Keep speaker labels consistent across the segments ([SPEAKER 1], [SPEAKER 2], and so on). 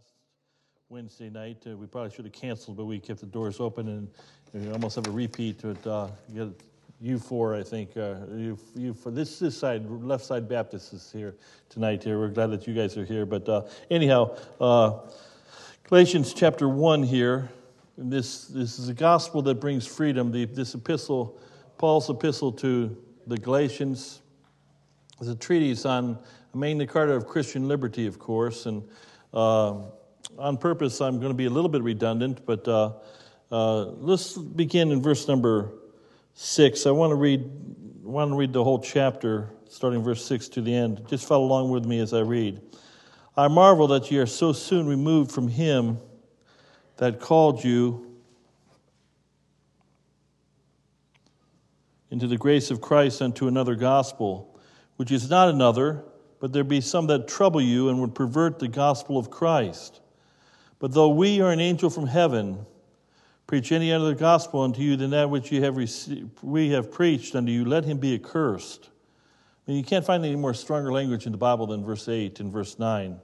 [SPEAKER 1] last Wednesday night. Uh, we probably should have canceled, but we kept the doors open and, we almost have a repeat. But uh, you four, I think. Uh, you, you for this this side, left side Baptist is here tonight. Here, we're glad that you guys are here. But uh, anyhow, uh, Galatians chapter one here. This this is a gospel that brings freedom. The, this epistle, Paul's epistle to the Galatians, is a treatise on Magna Carta of Christian liberty, of course, and uh, on purpose, I'm going to be a little bit redundant, but uh, uh, let's begin in verse number six. I want to read, want to read the whole chapter, starting verse six to the end. Just follow along with me as I read. I marvel that ye are so soon removed from him that called you into the grace of Christ unto another gospel, which is not another but there be some that trouble you and would pervert the gospel of Christ. But though we are an angel from heaven, preach any other gospel unto you than that which you have received, we have preached unto you, let him be accursed. I mean, you can't find any more stronger language in the Bible than verse 8 and verse 9.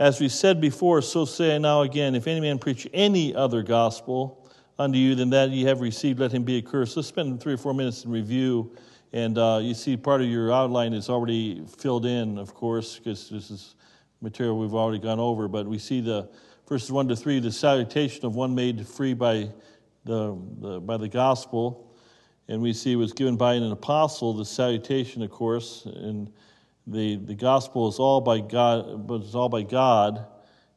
[SPEAKER 1] As we said before, so say I now again, if any man preach any other gospel unto you than that ye have received, let him be accursed. Let's spend three or four minutes in review and uh, you see, part of your outline is already filled in, of course, because this is material we've already gone over. But we see the verses 1 to 3, the salutation of one made free by the, the, by the gospel. And we see it was given by an apostle, the salutation, of course. And the, the gospel is all by God, but it's all by God.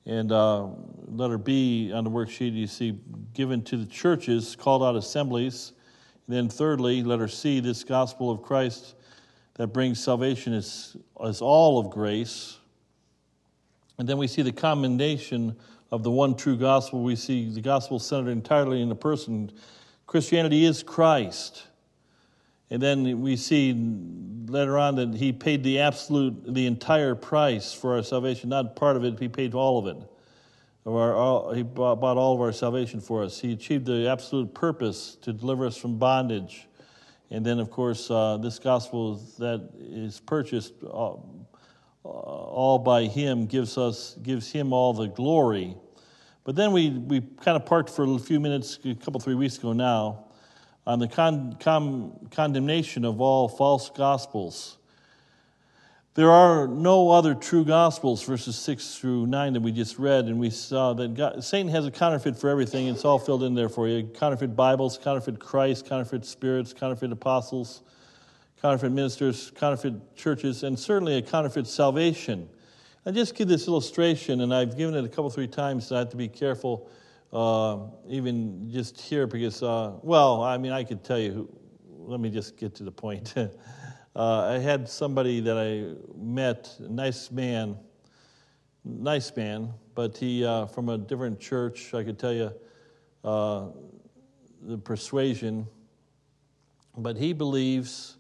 [SPEAKER 1] And uh, letter B on the worksheet, you see given to the churches, called out assemblies then, thirdly, let her see this gospel of Christ that brings salvation is, is all of grace. And then we see the commendation of the one true gospel. We see the gospel centered entirely in the person. Christianity is Christ. And then we see later on that he paid the absolute, the entire price for our salvation, not part of it, he paid all of it all, he bought, bought all of our salvation for us. He achieved the absolute purpose to deliver us from bondage. And then, of course, uh, this gospel that is purchased uh, all by Him gives us gives Him all the glory. But then we, we kind of parked for a few minutes, a couple, three weeks ago now, on the con, condemnation of all false gospels. There are no other true gospels, verses 6 through 9 that we just read, and we saw that God, Satan has a counterfeit for everything. It's all filled in there for you counterfeit Bibles, counterfeit Christ, counterfeit spirits, counterfeit apostles, counterfeit ministers, counterfeit churches, and certainly a counterfeit salvation. I just give this illustration, and I've given it a couple, three times, so I have to be careful, uh, even just here, because, uh, well, I mean, I could tell you, who, let me just get to the point. Uh, I had somebody that I met, nice man, nice man, but he uh, from a different church. I could tell you uh, the persuasion, but he believes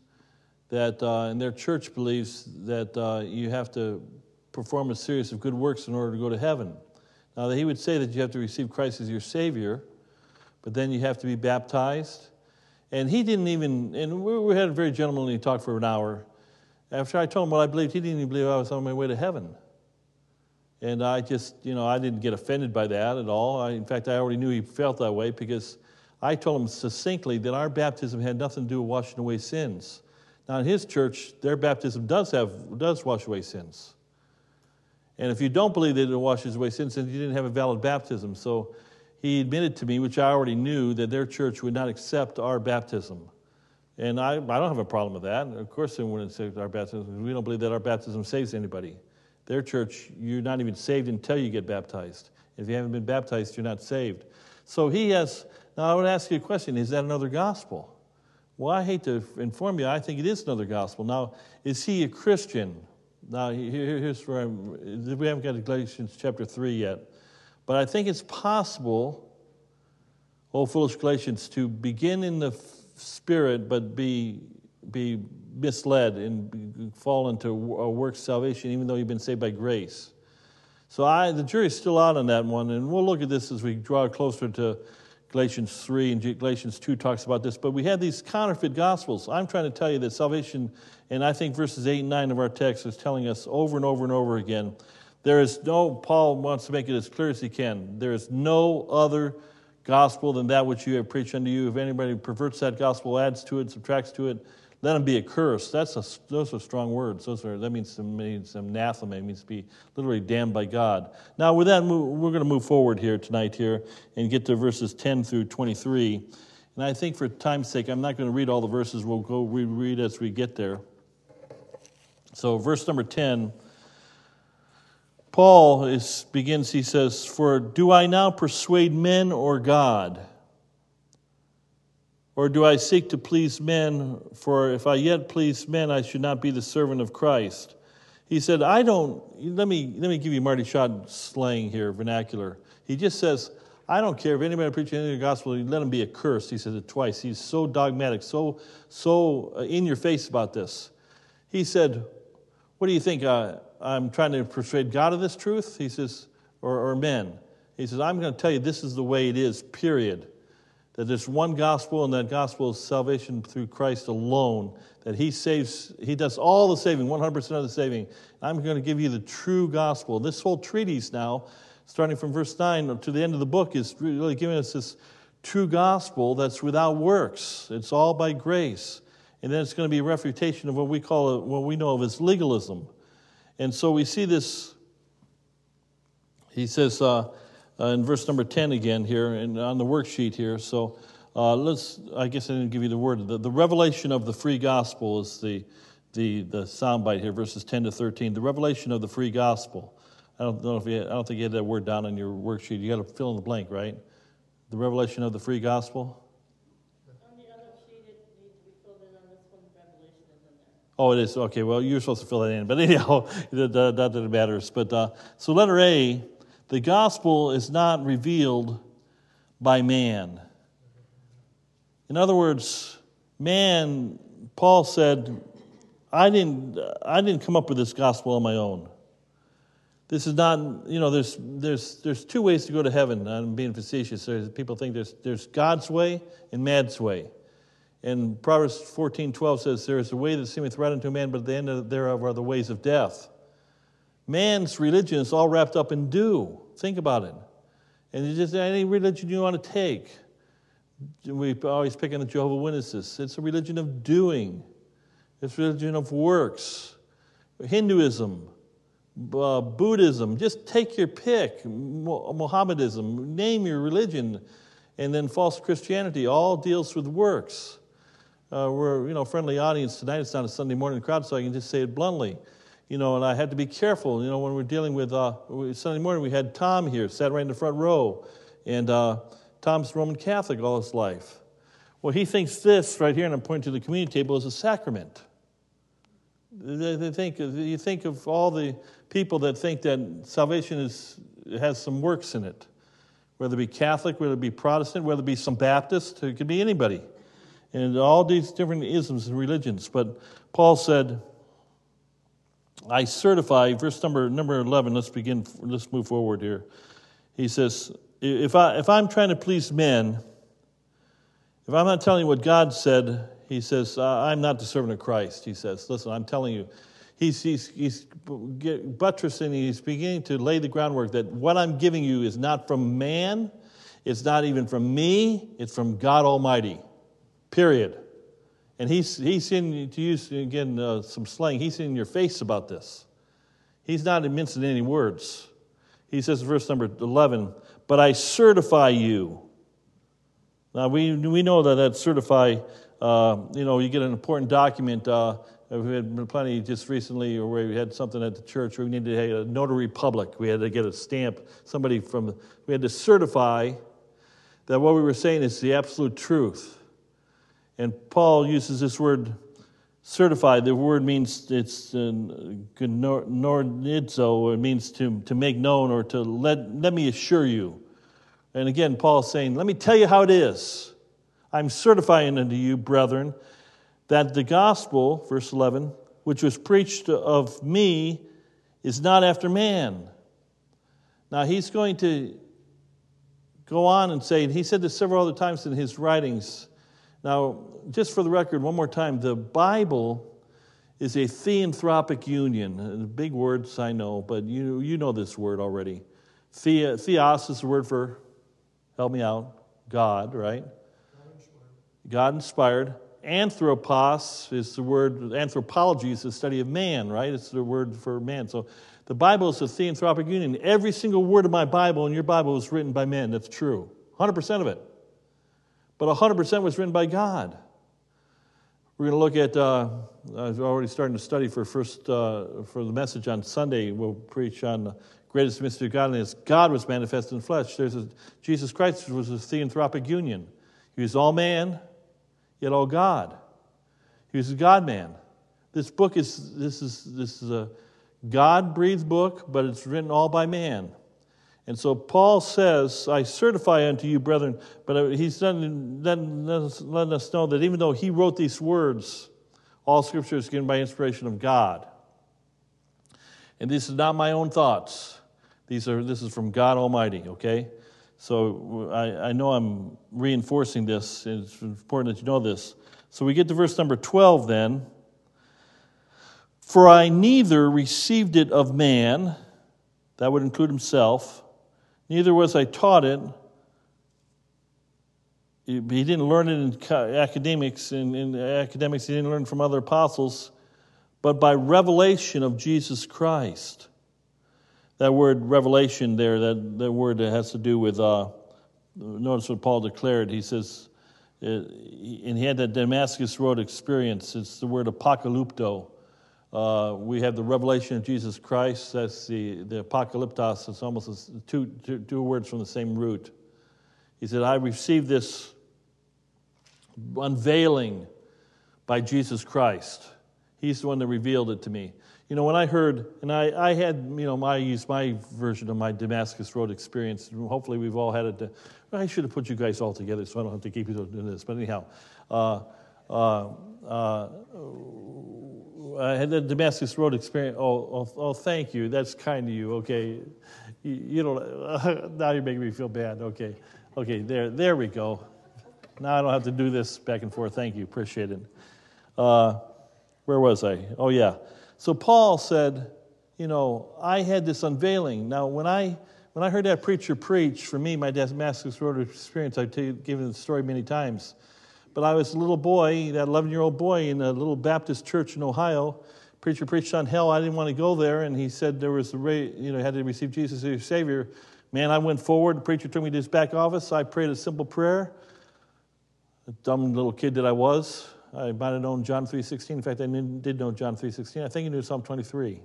[SPEAKER 1] that, uh, and their church believes that uh, you have to perform a series of good works in order to go to heaven. Now, he would say that you have to receive Christ as your Savior, but then you have to be baptized and he didn't even, and we had a very gentlemanly talk for an hour. After I told him what I believed, he didn't even believe I was on my way to heaven. And I just, you know, I didn't get offended by that at all. I, in fact, I already knew he felt that way because I told him succinctly that our baptism had nothing to do with washing away sins. Now, in his church, their baptism does have does wash away sins. And if you don't believe that it washes away sins, then you didn't have a valid baptism. So he admitted to me, which I already knew, that their church would not accept our baptism. And I, I don't have a problem with that. Of course, they wouldn't accept our baptism. We don't believe that our baptism saves anybody. Their church, you're not even saved until you get baptized. If you haven't been baptized, you're not saved. So he has. Now, I would ask you a question Is that another gospel? Well, I hate to inform you, I think it is another gospel. Now, is he a Christian? Now, here's where I'm, we haven't got to Galatians chapter 3 yet. But I think it's possible, oh, foolish Galatians, to begin in the spirit but be, be misled and fall into a work salvation, even though you've been saved by grace. So I, the jury's still out on that one, and we'll look at this as we draw closer to Galatians 3 and Galatians 2 talks about this. But we have these counterfeit gospels. I'm trying to tell you that salvation, and I think verses 8 and 9 of our text is telling us over and over and over again There is no, Paul wants to make it as clear as he can. There is no other gospel than that which you have preached unto you. If anybody perverts that gospel, adds to it, subtracts to it, let him be accursed. That's a, those are strong words. Those are, that means, some means anathema. It means to be literally damned by God. Now, with that, we're going to move forward here tonight here and get to verses 10 through 23. And I think for time's sake, I'm not going to read all the verses. We'll go reread as we get there. So, verse number 10, Paul is, begins, he says, For do I now persuade men or God? Or do I seek to please men? For if I yet please men, I should not be the servant of Christ. He said, I don't, let me, let me give you Marty Shott slang here, vernacular. He just says, I don't care if anybody preaches any of the gospel, let him be accursed. He said it twice. He's so dogmatic, so, so uh, in your face about this. He said, What do you think? Uh, I'm trying to persuade God of this truth? He says, or, or men. He says, I'm going to tell you this is the way it is, period that there's one gospel, and that gospel is salvation through Christ alone. That He saves, He does all the saving, 100% of the saving. I'm going to give you the true gospel. This whole treatise now, starting from verse 9 to the end of the book, is really giving us this true gospel that's without works. It's all by grace. And then it's going to be a refutation of what we call what we know of as legalism. And so we see this. He says, uh, uh, in verse number 10 again here and on the worksheet here. So uh, let's, I guess I didn't give you the word. The, the revelation of the free gospel is the, the, the soundbite here, verses 10 to 13. The revelation of the free gospel. I don't know if you, I don't think you had that word down on your worksheet. You got to fill in the blank, right? The revelation of the free gospel. Oh, it is okay. Well, you're supposed to fill that in, but anyhow, that, that, that matters. But uh, so, letter A the gospel is not revealed by man. In other words, man, Paul said, I didn't, I didn't come up with this gospel on my own. This is not, you know, there's, there's, there's two ways to go to heaven. I'm being facetious. There's, people think there's, there's God's way and man's way. And Proverbs 14 12 says, There is a way that seemeth right unto a man, but at the end thereof are the ways of death. Man's religion is all wrapped up in do. Think about it. And it's just any religion you want to take. We always pick on the Jehovah Witnesses. It's a religion of doing. It's a religion of works. Hinduism, uh, Buddhism. Just take your pick. Mohammedism. Name your religion, and then false Christianity. All deals with works. Uh, we're you know friendly audience tonight. It's not a Sunday morning crowd, so I can just say it bluntly you know, and I had to be careful. You know, when we're dealing with uh, Sunday morning, we had Tom here, sat right in the front row, and uh, Tom's Roman Catholic all his life. Well, he thinks this right here, and I'm pointing to the community table, is a sacrament. They, they think you think of all the people that think that salvation is has some works in it, whether it be Catholic, whether it be Protestant, whether it be some Baptist, it could be anybody, and all these different isms and religions. But Paul said I certify, verse number, number 11, let's begin, let's move forward here. He says, if, I, if I'm trying to please men, if I'm not telling you what God said, he says, I'm not the servant of Christ. He says, listen, I'm telling you. He's, he's, he's buttressing, he's beginning to lay the groundwork that what I'm giving you is not from man, it's not even from me, it's from God Almighty. Period. And he's, he's in, to use again uh, some slang, he's in your face about this. He's not mincing any words. He says, verse number 11, but I certify you. Now, we, we know that that certify, uh, you know, you get an important document. Uh, we had plenty just recently, where we had something at the church where we needed a notary public. We had to get a stamp, somebody from, we had to certify that what we were saying is the absolute truth. And Paul uses this word certified. The word means it's uh, gnorizo, it means to, to make known or to let, let me assure you. And again, Paul is saying, Let me tell you how it is. I'm certifying unto you, brethren, that the gospel, verse 11, which was preached of me, is not after man. Now, he's going to go on and say, and he said this several other times in his writings now, just for the record, one more time the Bible is a theanthropic union. Big words, I know, but you, you know this word already. The, theos is the word for, help me out, God, right? God inspired. Anthropos is the word, anthropology is the study of man, right? It's the word for man. So the Bible is a theanthropic union. Every single word of my Bible and your Bible was written by men. That's true. 100% of it. But 100% was written by God. We're going to look at, uh, I've already starting to study for first, uh, for the message on Sunday. We'll preach on the greatest mystery of godliness. God was manifested in flesh. There's a, Jesus Christ was a theanthropic union. He was all man, yet all God. He was a God man. This book is, this is, this is a God breathed book, but it's written all by man. And so Paul says, I certify unto you, brethren, but uh, he's letting, letting us know that even though he wrote these words, all scripture is given by inspiration of God. And this is not my own thoughts. These are, this is from God Almighty, okay? So I, I know I'm reinforcing this. It's important that you know this. So we get to verse number 12 then. For I neither received it of man, that would include himself, neither was I taught it. He didn't learn it in academics. In, in academics, he didn't learn from other apostles, but by revelation of Jesus Christ. That word revelation there, that, that word has to do with, uh, notice what Paul declared. He says, uh, and he had that Damascus Road experience. It's the word apocalypto. Uh, we have the revelation of Jesus Christ. That's the, the apocalyptos. It's almost two, two, two words from the same root. He said, I received this unveiling by Jesus Christ. He's the one that revealed it to me. You know, when I heard, and I, I had, you know, I used my version of my Damascus Road experience. Hopefully, we've all had it. I should have put you guys all together so I don't have to keep you doing this. But anyhow, uh, uh, uh, I had the Damascus Road experience. Oh, oh, oh, thank you. That's kind of you. Okay, you, you don't. Uh, now you're making me feel bad. Okay, okay. There, there we go. Now I don't have to do this back and forth. Thank you. Appreciate it. Uh, where was I? Oh yeah. So Paul said, you know, I had this unveiling. Now when I when I heard that preacher preach, for me, my Damascus Road experience, I've given the story many times. But I was a little boy, that 11 year old boy in a little Baptist church in Ohio. Preacher preached on hell. I didn't want to go there, and he said there was a you know had to receive Jesus as your Savior. Man, I went forward. The preacher took me to his back office. I prayed a simple prayer. A dumb little kid that I was, I might have known John 3:16. In fact, I did know John 3:16. I think he knew Psalm 23.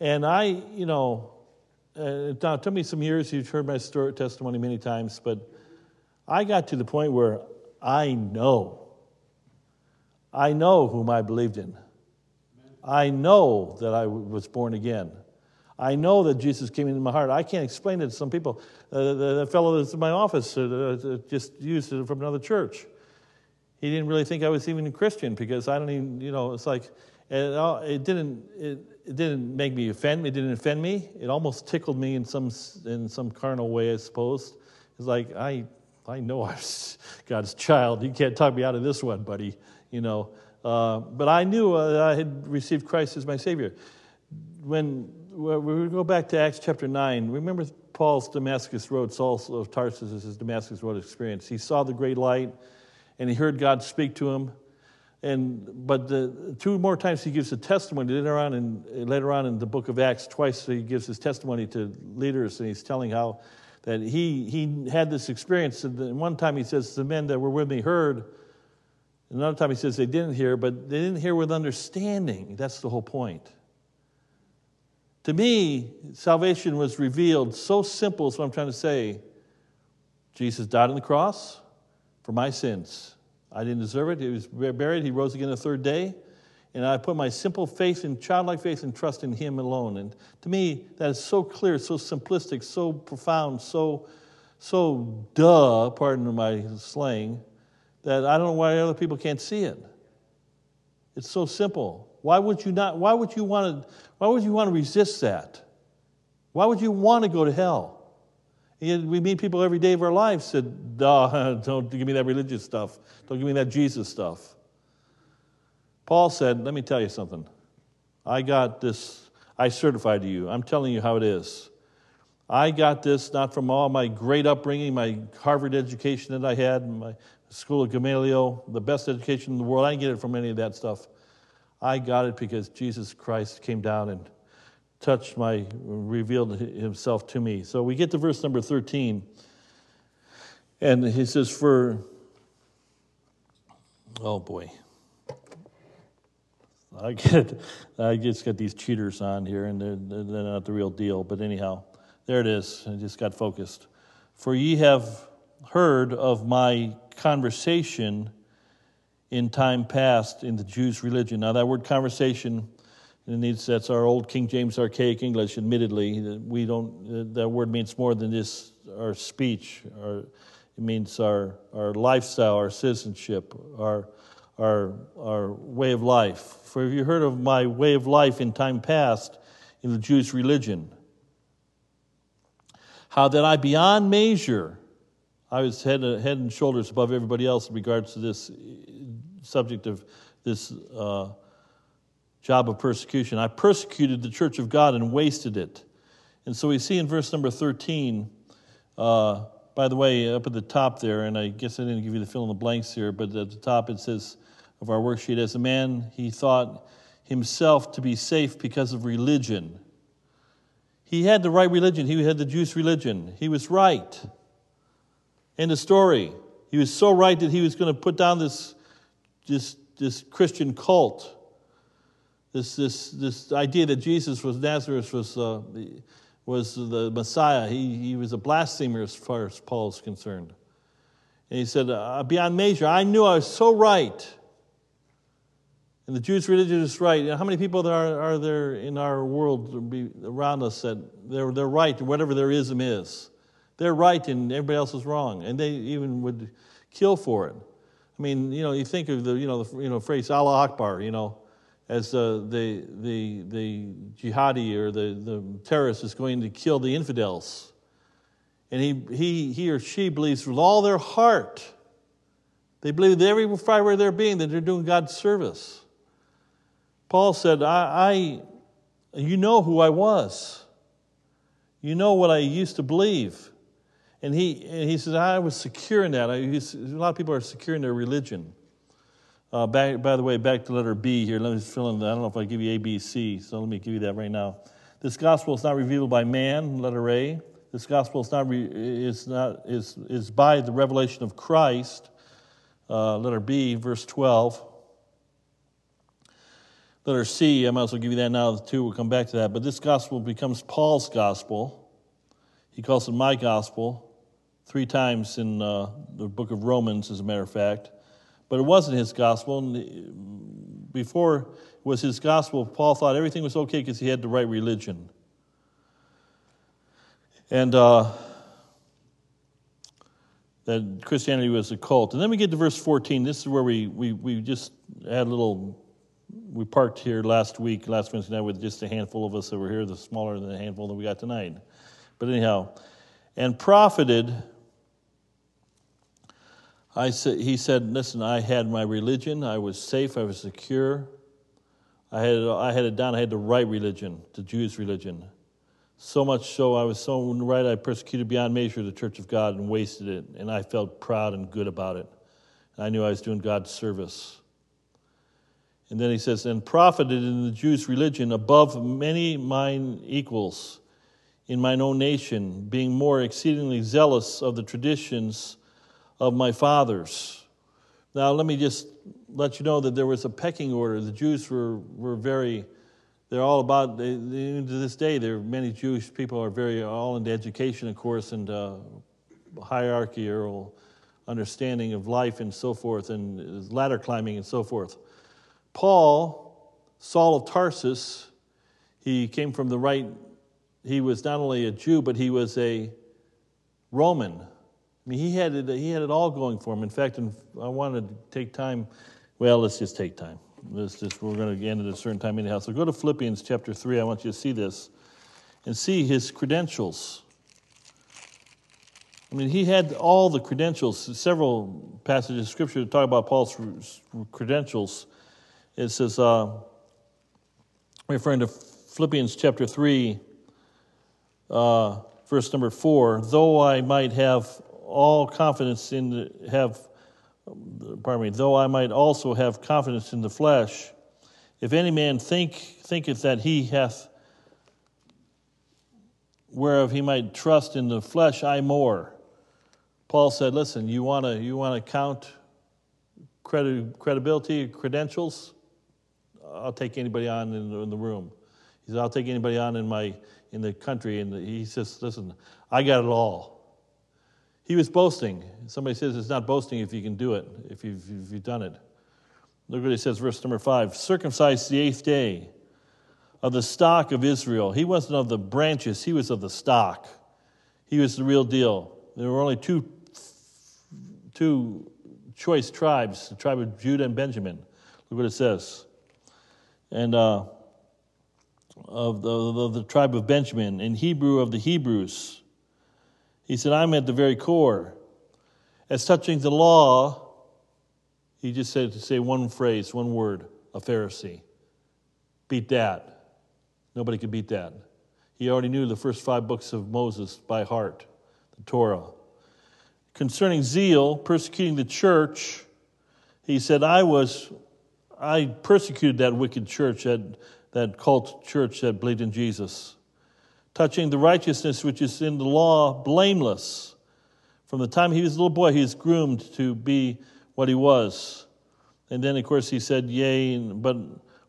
[SPEAKER 1] And I, you know, uh, now it took me some years. You've heard my story, testimony many times, but I got to the point where I know. I know whom I believed in. I know that I was born again. I know that Jesus came into my heart. I can't explain it to some people. Uh, the, the, fellow that's in my office uh, uh, just used it from another church. He didn't really think I was even a Christian because I don't even, you know, it's like, it, it didn't, it, it, didn't make me offend me. It didn't offend me. It almost tickled me in some, in some carnal way, I suppose. It's like, I I know I'm God's child. You can't talk me out of this one, buddy. You know, uh, but I knew uh, I had received Christ as my Savior. When, when we go back to Acts chapter 9, remember Paul's Damascus Road, Saul of Tarsus, his Damascus Road experience. He saw the great light and he heard God speak to him. And, but the, two more times he gives a testimony later on, in, later on in the book of Acts. Twice he gives his testimony to leaders, and he's telling how that he, he had this experience. And one time he says, The men that were with me heard. Another time he says they didn't hear, but they didn't hear with understanding. That's the whole point. To me, salvation was revealed so simple, is what I'm trying to say. Jesus died on the cross for my sins. I didn't deserve it. He was buried. He rose again the third day. And I put my simple faith and childlike faith and trust in Him alone. And to me, that is so clear, so simplistic, so profound, so, so duh, pardon my slang, that I don't know why other people can't see it. It's so simple. Why would you not? Why would you want to? Why would you want to resist that? Why would you want to go to hell? We meet people every day of our lives said, "Duh, don't give me that religious stuff. Don't give me that Jesus stuff." Paul said, Let me tell you something. I got this, I certify to you. I'm telling you how it is. I got this not from all my great upbringing, my Harvard education that I had, my school of Gamaliel, the best education in the world. I didn't get it from any of that stuff. I got it because Jesus Christ came down and touched my, revealed himself to me. So we get to verse number 13. And he says, For, oh boy. I get, I just got these cheaters on here, and they're, they're not the real deal. But anyhow, there it is. I just got focused. For ye have heard of my conversation in time past in the Jews' religion. Now, that word conversation, needs, that's our old King James archaic English, admittedly. We don't, that word means more than just our speech. Our, it means our, our lifestyle, our citizenship, our, our, our way of life. For have you heard of my way of life in time past in the Jewish religion? How that I beyond measure, I was head, head and shoulders above everybody else in regards to this subject of this uh, job of persecution. I persecuted the church of God and wasted it. And so we see in verse number 13, uh, by the way, up at the top there, and I guess I didn't give you the fill in the blanks here, but at the top it says of our worksheet, as a man, he thought himself to be safe because of religion. He had the right religion, he had the Jewish religion. He was right. End of story. He was so right that he was going to put down this, this, this Christian cult. This, this, this idea that Jesus was Nazareth was, uh, was the Messiah. He, he was a blasphemer as far as Paul is concerned. And he said, uh, Beyond measure, I knew I was so right. And the Jewish religion is right. how many people there are, are there in our world around us that they're, they're right whatever their ism is? They're right and everybody else is wrong. And they even would kill for it. I mean, you know, you think of the, you know, the you know, phrase Allah Akbar, you know, as uh, the, the, the jihadi or the, the terrorist is going to kill the infidels. And he, he, he or she believes with all their heart, they believe that every fiber of their being that they're doing God's service. Paul said, I, I, you know who I was. You know what I used to believe. And he, and he said, I was secure in that. A lot of people are secure in their religion. Uh, back, by the way, back to letter B here. Let me fill in. The, I don't know if I give you A, B, C, so let me give you that right now. This gospel is not revealed by man, letter A. This gospel is not, re, is not is, is by the revelation of Christ, uh, letter B, verse 12. Letter C, I might as well give you that now, too. We'll come back to that. But this gospel becomes Paul's gospel. He calls it my gospel three times in uh, the book of Romans, as a matter of fact. But it wasn't his gospel. Before it was his gospel, Paul thought everything was okay because he had the right religion. And uh, that Christianity was a cult. And then we get to verse 14. This is where we, we, we just had a little we parked here last week, last Wednesday night, with just a handful of us that were here, the smaller than the handful that we got tonight. But anyhow, and profited. I he said, listen, I had my religion, I was safe, I was secure. I had, I had it down, I had the right religion, the Jewish religion. So much so, I was so right, I persecuted beyond measure the church of God and wasted it, and I felt proud and good about it. And I knew I was doing God's service. And then he says, and profited in the Jews' religion above many mine equals in mine own nation, being more exceedingly zealous of the traditions of my fathers. Now, let me just let you know that there was a pecking order. The Jews were, were very, they're all about, they, they, to this day, there are many Jewish people are very, all into education, of course, and uh, hierarchy or understanding of life and so forth, and ladder climbing and so forth. Paul, Saul of Tarsus, he came from the right, he was not only a Jew, but he was a Roman. I mean, he had it, he had it all going for him. In fact, I wanted to take time. Well, let's just take time. Let's just, we're going to end at a certain time anyhow. So go to Philippians chapter 3. I want you to see this and see his credentials. I mean, he had all the credentials. Several passages of scripture talk about Paul's credentials It says, uh, referring to Philippians chapter 3, uh, verse number 4, though I might have all confidence in the, have pardon me, though I might also have confidence in the flesh, if any man think thinketh that he hath whereof he might trust in the flesh, I more. Paul said, listen, you want to you want to count credi- credibility, credentials? I'll take anybody on in the, in the room. He said, I'll take anybody on in my in the country. And he says, listen, I got it all. He was boasting. Somebody says it's not boasting if you can do it, if you've, if you've done it. Look what he says, verse number five circumcised the eighth day of the stock of Israel. He wasn't of the branches, he was of the stock. He was the real deal. There were only two, two choice tribes the tribe of Judah and Benjamin. Look what it says. And uh, of the, of the tribe of Benjamin, in Hebrew of the Hebrews. He said, I'm at the very core. As touching the law, he just said to say one phrase, one word, a Pharisee. Beat that. Nobody could beat that. He already knew the first five books of Moses by heart, the Torah. Concerning zeal, persecuting the church, he said, I was, I persecuted that wicked church, that, that cult church that believed in Jesus touching the righteousness which is in the law, blameless. From the time he was a little boy, he was groomed to be what he was. And then, of course, he said, Yea, but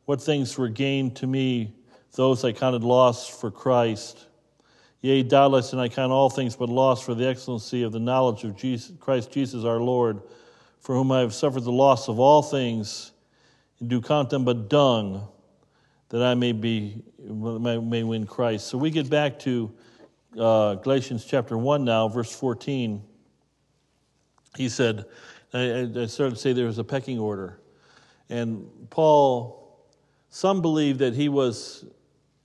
[SPEAKER 1] what things were gained to me, those I counted loss for Christ. Yea, doubtless, and I count all things but loss for the excellency of the knowledge of Jesus, Christ Jesus our Lord, for whom I have suffered the loss of all things, and do count them but dung that I may be may win Christ. So we get back to uh, Galatians chapter one now, verse fourteen. He said, I, I started to say there was a pecking order, and Paul. Some believe that he was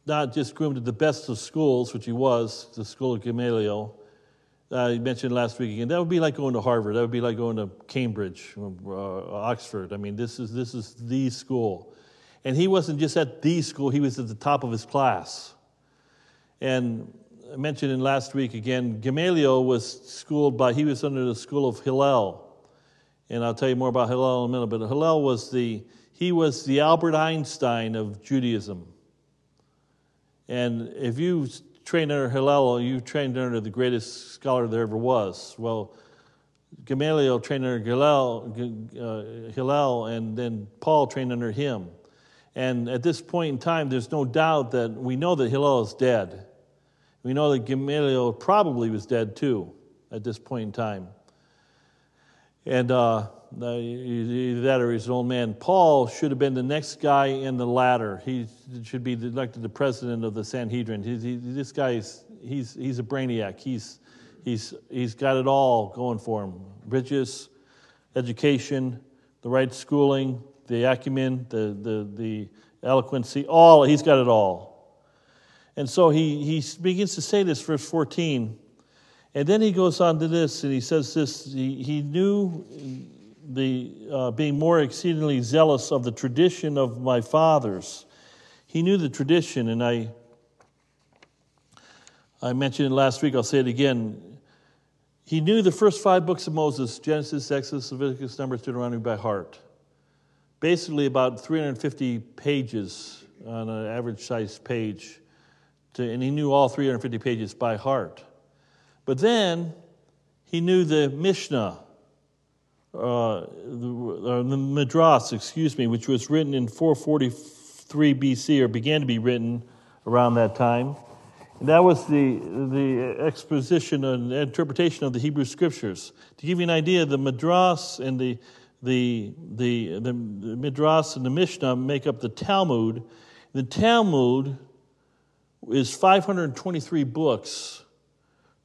[SPEAKER 1] not just groomed at the best of schools, which he was, the school of Gamaliel. Uh, you mentioned last week again. That would be like going to Harvard. That would be like going to Cambridge, uh, Oxford. I mean, this is this is the school. And he wasn't just at the school, he was at the top of his class. And I mentioned in last week again, Gamaliel was schooled by, he was under the school of Hillel. And I'll tell you more about Hillel in a minute, but Hillel was the, he was the Albert Einstein of Judaism. And if you trained under Hillel, you trained under the greatest scholar there ever was. Well, Gamaliel trained under Hillel, uh, Hillel and then Paul trained under him. And at this point in time, there's no doubt that we know that Hillel is dead. We know that Gamaliel probably was dead too at this point in time. And uh, either that or he's an old man. Paul should have been the next guy in the ladder. He should be elected the president of the Sanhedrin. He, he, this guy is he's, he's a brainiac. He's, he's, he's got it all going for him riches, education, the right schooling, the acumen, the, the, the eloquency, all, he's got it all. And so he, he begins to say this, verse 14. And then he goes on to this, and he says this he, he knew the, uh, being more exceedingly zealous of the tradition of my fathers. He knew the tradition, and I, I mentioned it last week, I'll say it again. He knew the first five books of Moses Genesis, Exodus, Leviticus, Numbers, Deuteronomy by heart basically about 350 pages on an average sized page, to, and he knew all 350 pages by heart. But then he knew the Mishnah, uh, the, uh, the Midrash, excuse me, which was written in 443 BC or began to be written around that time. And that was the, the exposition and interpretation of the Hebrew scriptures. To give you an idea, the Midrash and the the, the, the, Midrash and the Mishnah make up the Talmud. The Talmud is 523 books,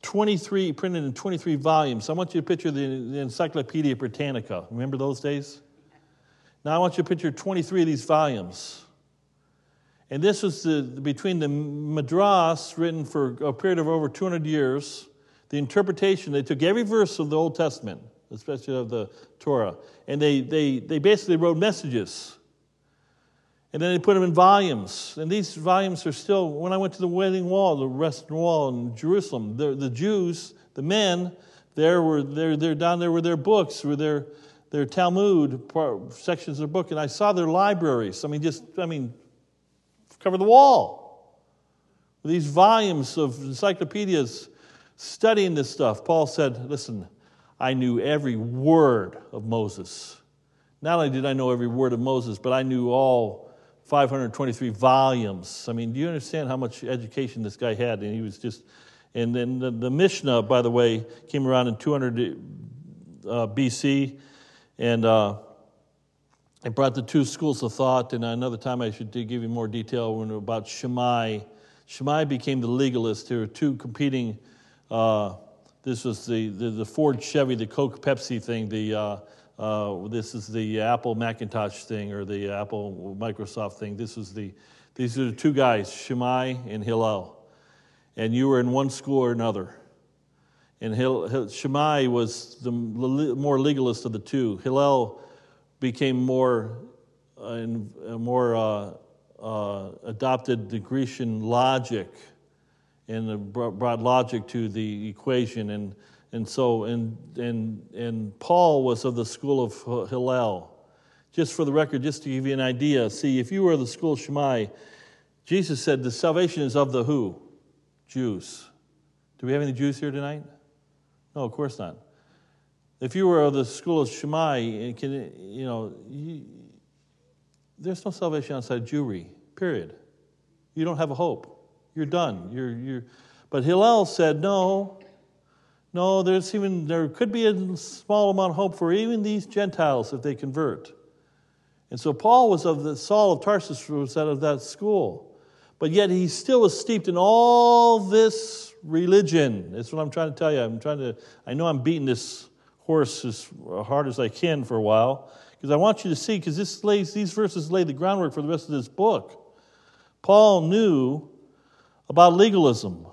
[SPEAKER 1] 23 printed in 23 volumes. I want you to picture the, the Encyclopedia Britannica. Remember those days? Now I want you to picture 23 of these volumes. And this was the, between the Midrash, written for a period of over 200 years, the interpretation, they took every verse of the Old Testament, especially of the Torah, and they, they, they basically wrote messages. And then they put them in volumes. And these volumes are still, when I went to the Wailing Wall, the Western Wall in Jerusalem, the, the Jews, the men, there were they're, they're down there with their books, with their, their Talmud part, sections of their book, and I saw their libraries. I mean, just, I mean, cover the wall. These volumes of encyclopedias studying this stuff. Paul said, Listen, I knew every word of Moses. Not only did I know every word of Moses, but I knew all 523 volumes. I mean, do you understand how much education this guy had? And he was just, and then the, the Mishnah, by the way, came around in 200 uh, BC, and uh, it brought the two schools of thought. And another time I should give you more detail about Shammai. Shammai became the legalist. There were two competing. Uh, this was the, the, the, Ford Chevy, the Coke Pepsi thing, the uh, uh, this is the Apple Macintosh thing or the Apple Microsoft thing. This was the, these are the two guys, Shammai and Hillel. And you were in one school or another. And Hil, Shammai was the more legalist of the two. Hillel became more, uh, more uh, uh, adopted the Grecian logic and brought logic to the equation. And and so, and, and, and Paul was of the school of Hillel. Just for the record, just to give you an idea, see, if you were the school of Shammai, Jesus said the salvation is of the who? Jews. Do we have any Jews here tonight? No, of course not. If you were of the school of Shammai, can, you know, you, there's no salvation outside Jewry, period. You don't have a hope. You're done. You're, you're, but Hillel said, no, no, there's even there could be a small amount of hope for even these Gentiles if they convert. And so Paul was of the Saul of Tarsus was out of that school. But yet he still was steeped in all this religion. That's what I'm trying to tell you. I'm trying to I know I'm beating this horse as hard as I can for a while because I want you to see because this lays these verses lay the groundwork for the rest of this book. Paul knew about legalism.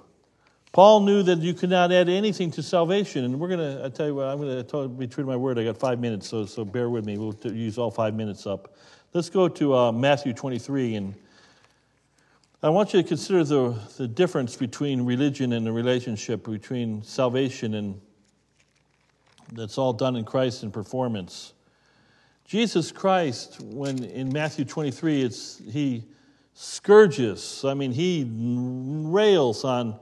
[SPEAKER 1] Paul knew that you could not add anything to salvation. And we're going to, I tell you what, I'm going to be true to my word. I got five minutes, so, so bear with me. We'll use all five minutes up. Let's go to uh, Matthew 23. And I want you to consider the, the difference between religion and the relationship between salvation and that's all done in Christ and performance. Jesus Christ, when in Matthew 23, it's, he scourges, I mean, he rails on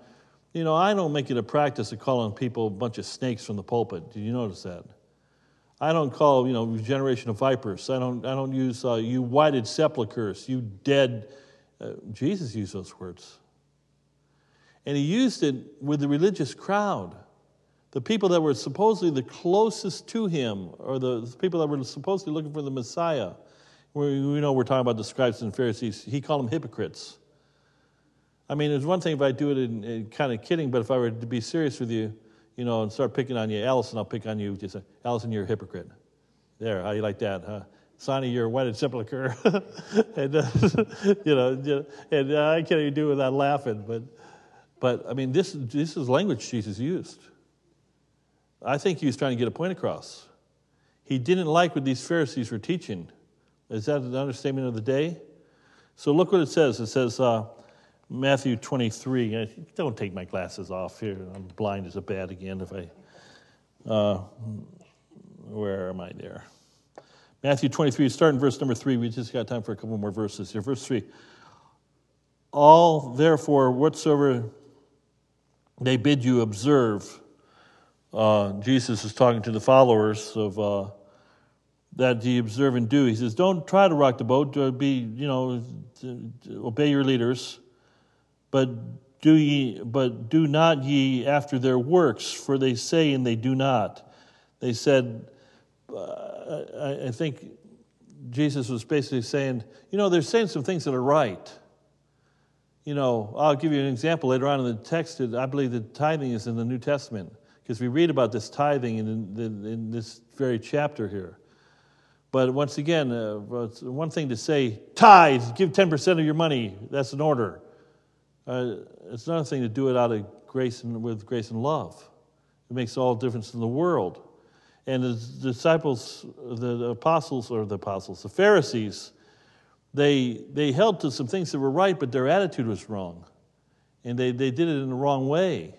[SPEAKER 1] you know, I don't make it a practice of calling people a bunch of snakes from the pulpit. Did you notice that? I don't call, you know, generation of vipers. I don't, I don't use uh, you whited sepulchres, you dead. Uh, Jesus used those words. And he used it with the religious crowd, the people that were supposedly the closest to him, or the people that were supposedly looking for the Messiah. We, we know we're talking about the scribes and Pharisees. He called them hypocrites. I mean, there's one thing if I do it in, in, kind of kidding, but if I were to be serious with you, you know, and start picking on you, Allison, I'll pick on you. Just say, Allison, you're a hypocrite. There, how you like that, huh? Sonny, you're a whited sepulcher. and, uh, you know, and uh, I can't even do it without laughing. But, but I mean, this, this is language Jesus used. I think he was trying to get a point across. He didn't like what these Pharisees were teaching. Is that an understatement of the day? So look what it says. It says, uh, Matthew 23. Don't take my glasses off here. I'm blind as a bat again if I. Uh, where am I there? Matthew 23, start in verse number 3. We just got time for a couple more verses here. Verse 3. All, therefore, whatsoever they bid you observe, uh, Jesus is talking to the followers of uh, that ye observe and do. He says, Don't try to rock the boat, be, you know, obey your leaders. But do ye but do not ye after their works for they say and they do not. They said uh, I, I think jesus was basically saying you know they're saying some things that are right. You know i'll give you an example later on in the text i believe the tithing is in the new testament because we read about this tithing in, in, in this very chapter here but once again uh, one thing to say tithe give 10% of your money that's an order uh, it's another thing to do it out of grace and with grace and love. It makes all the difference in the world. And the disciples, the apostles, or the apostles, the Pharisees, they, they held to some things that were right, but their attitude was wrong. And they, they did it in the wrong way.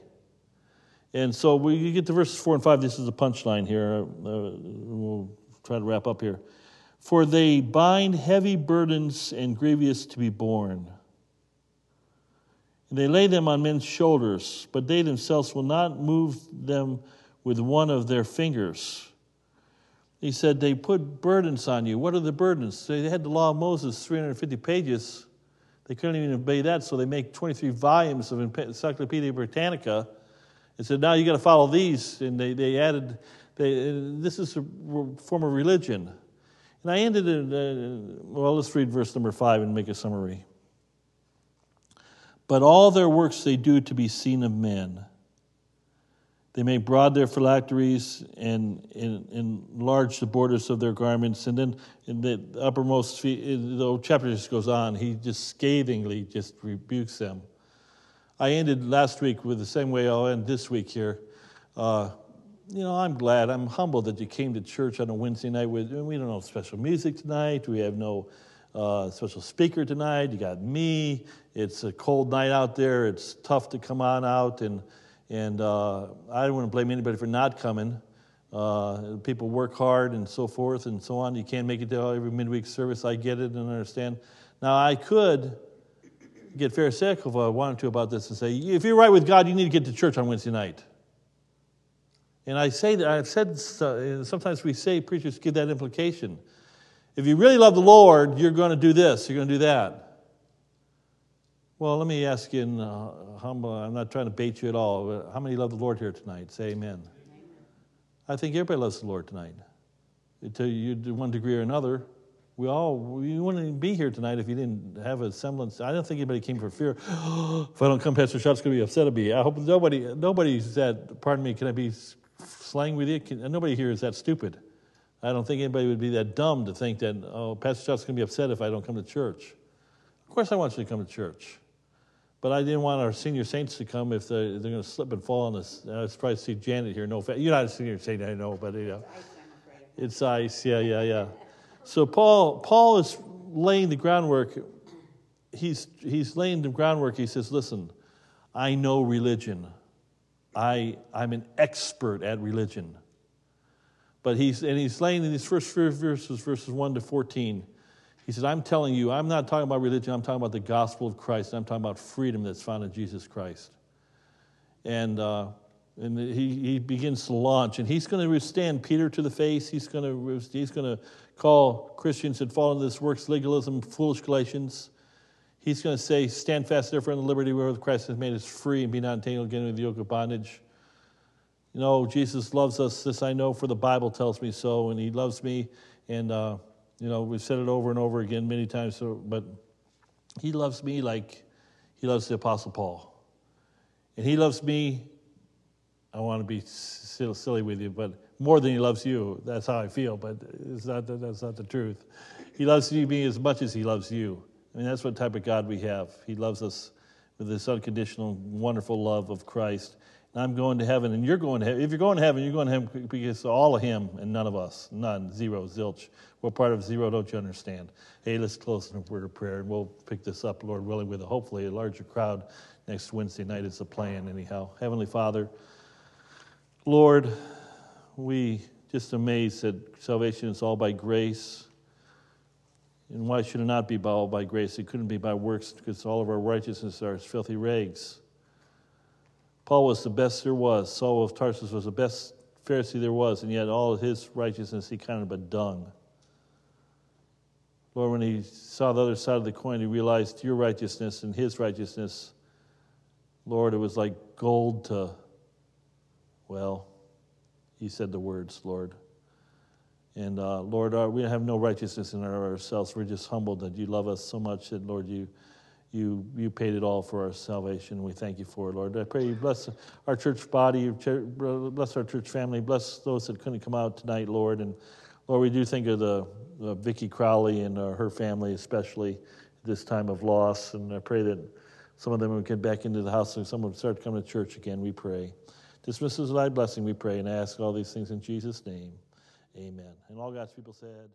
[SPEAKER 1] And so we get to verses 4 and 5. This is the punchline here. Uh, we'll try to wrap up here. For they bind heavy burdens and grievous to be borne. And they lay them on men's shoulders, but they themselves will not move them with one of their fingers. He said, They put burdens on you. What are the burdens? They had the law of Moses, 350 pages. They couldn't even obey that, so they make 23 volumes of Encyclopedia Britannica and said, Now you got to follow these. And they, they added, this is a form of religion. And I ended in, uh, well, let's read verse number five and make a summary. But all their works they do to be seen of men. They make broad their phylacteries and, and, enlarge the borders of their garments. And then in the uppermost, the chapter just goes on, he just scathingly just rebukes them. I ended last week with the same way I'll end this week here. Uh, you know, I'm glad, I'm humbled that you came to church on a Wednesday night with, we don't know special music tonight, we have no uh, special speaker tonight, you got me, it's a cold night out there, it's tough to come on out, and and uh, I don't want to blame anybody for not coming. Uh, people work hard and so forth and so on. You can't make it to every midweek service. I get it and understand. Now, I could get pharisaical if I wanted to about this and say, if you're right with God, you need to get to church on Wednesday night. And I say that, I've said, uh, sometimes we say, preachers give that implication. If you really love the Lord, you're going to do this, you're going to do that. Well, let me ask you in uh, humble, I'm not trying to bait you at all. How many love the Lord here tonight? Say amen. amen. I think everybody loves the Lord tonight. To you, to one degree or another. We all, we wouldn't be here tonight if you didn't have a semblance. I don't think anybody came for fear. if I don't come, Pastor Shott's going to be upset at me. I hope nobody, nobody said, pardon me, can I be slang with you? Can, nobody here is that stupid. I don't think anybody would be that dumb to think that, oh, Pastor Shott's going to be upset if I don't come to church. Of course I want you to come to church. But I didn't want our senior saints to come if they're, they're going to slip and fall on us. I was surprised to see Janet here. No, you're not a senior saint, I know, but you know, it's ice. Yeah, yeah, yeah. So Paul, Paul is laying the groundwork. He's he's laying the groundwork. He says, "Listen, I know religion. I I'm an expert at religion." But he's and he's laying in these first verses, verses one to fourteen. He says, I'm telling you, I'm not talking about religion, I'm talking about the gospel of Christ. I'm talking about freedom that's found in Jesus Christ. And, uh, and he, he begins to launch, and he's going to withstand Peter to the face. He's going to, he's going to call Christians that fall into this works legalism foolish Galatians. He's going to say, Stand fast, therefore, in the liberty wherewith Christ has made us free, and be not entangled again with the yoke of bondage. You know, Jesus loves us. This I know, for the Bible tells me so, and He loves me. And uh, you know, we've said it over and over again many times, so, but he loves me like he loves the Apostle Paul. And he loves me, I want to be silly with you, but more than he loves you. That's how I feel, but it's not, that's not the truth. He loves me as much as he loves you. I mean, that's what type of God we have. He loves us with this unconditional, wonderful love of Christ. And I'm going to heaven, and you're going to heaven. If you're going to heaven, you're going to heaven because all of Him and none of us. None. Zero. Zilch. We're part of zero. Don't you understand? Hey, let's close in a word of prayer, and we'll pick this up, Lord willing, with a, hopefully a larger crowd next Wednesday night. It's a plan, anyhow. Heavenly Father, Lord, we just amazed that salvation is all by grace. And why should it not be all by grace? It couldn't be by works because all of our righteousness are as filthy rags. Paul was the best there was. Saul of Tarsus was the best Pharisee there was, and yet all of his righteousness he counted but dung. Lord, when he saw the other side of the coin, he realized your righteousness and his righteousness. Lord, it was like gold to, well, he said the words, Lord. And uh, Lord, uh, we have no righteousness in ourselves. We're just humbled that you love us so much that, Lord, you you, you paid it all for our salvation. We thank you for it, Lord. I pray you bless our church body, bless our church family, bless those that couldn't come out tonight, Lord. And Lord, we do think of the, the Vicki Crowley and uh, her family, especially this time of loss. And I pray that some of them would get back into the house and some would start coming to church again. We pray. Dismiss us thy blessing, we pray, and ask all these things in Jesus' name. Amen. And all God's people said,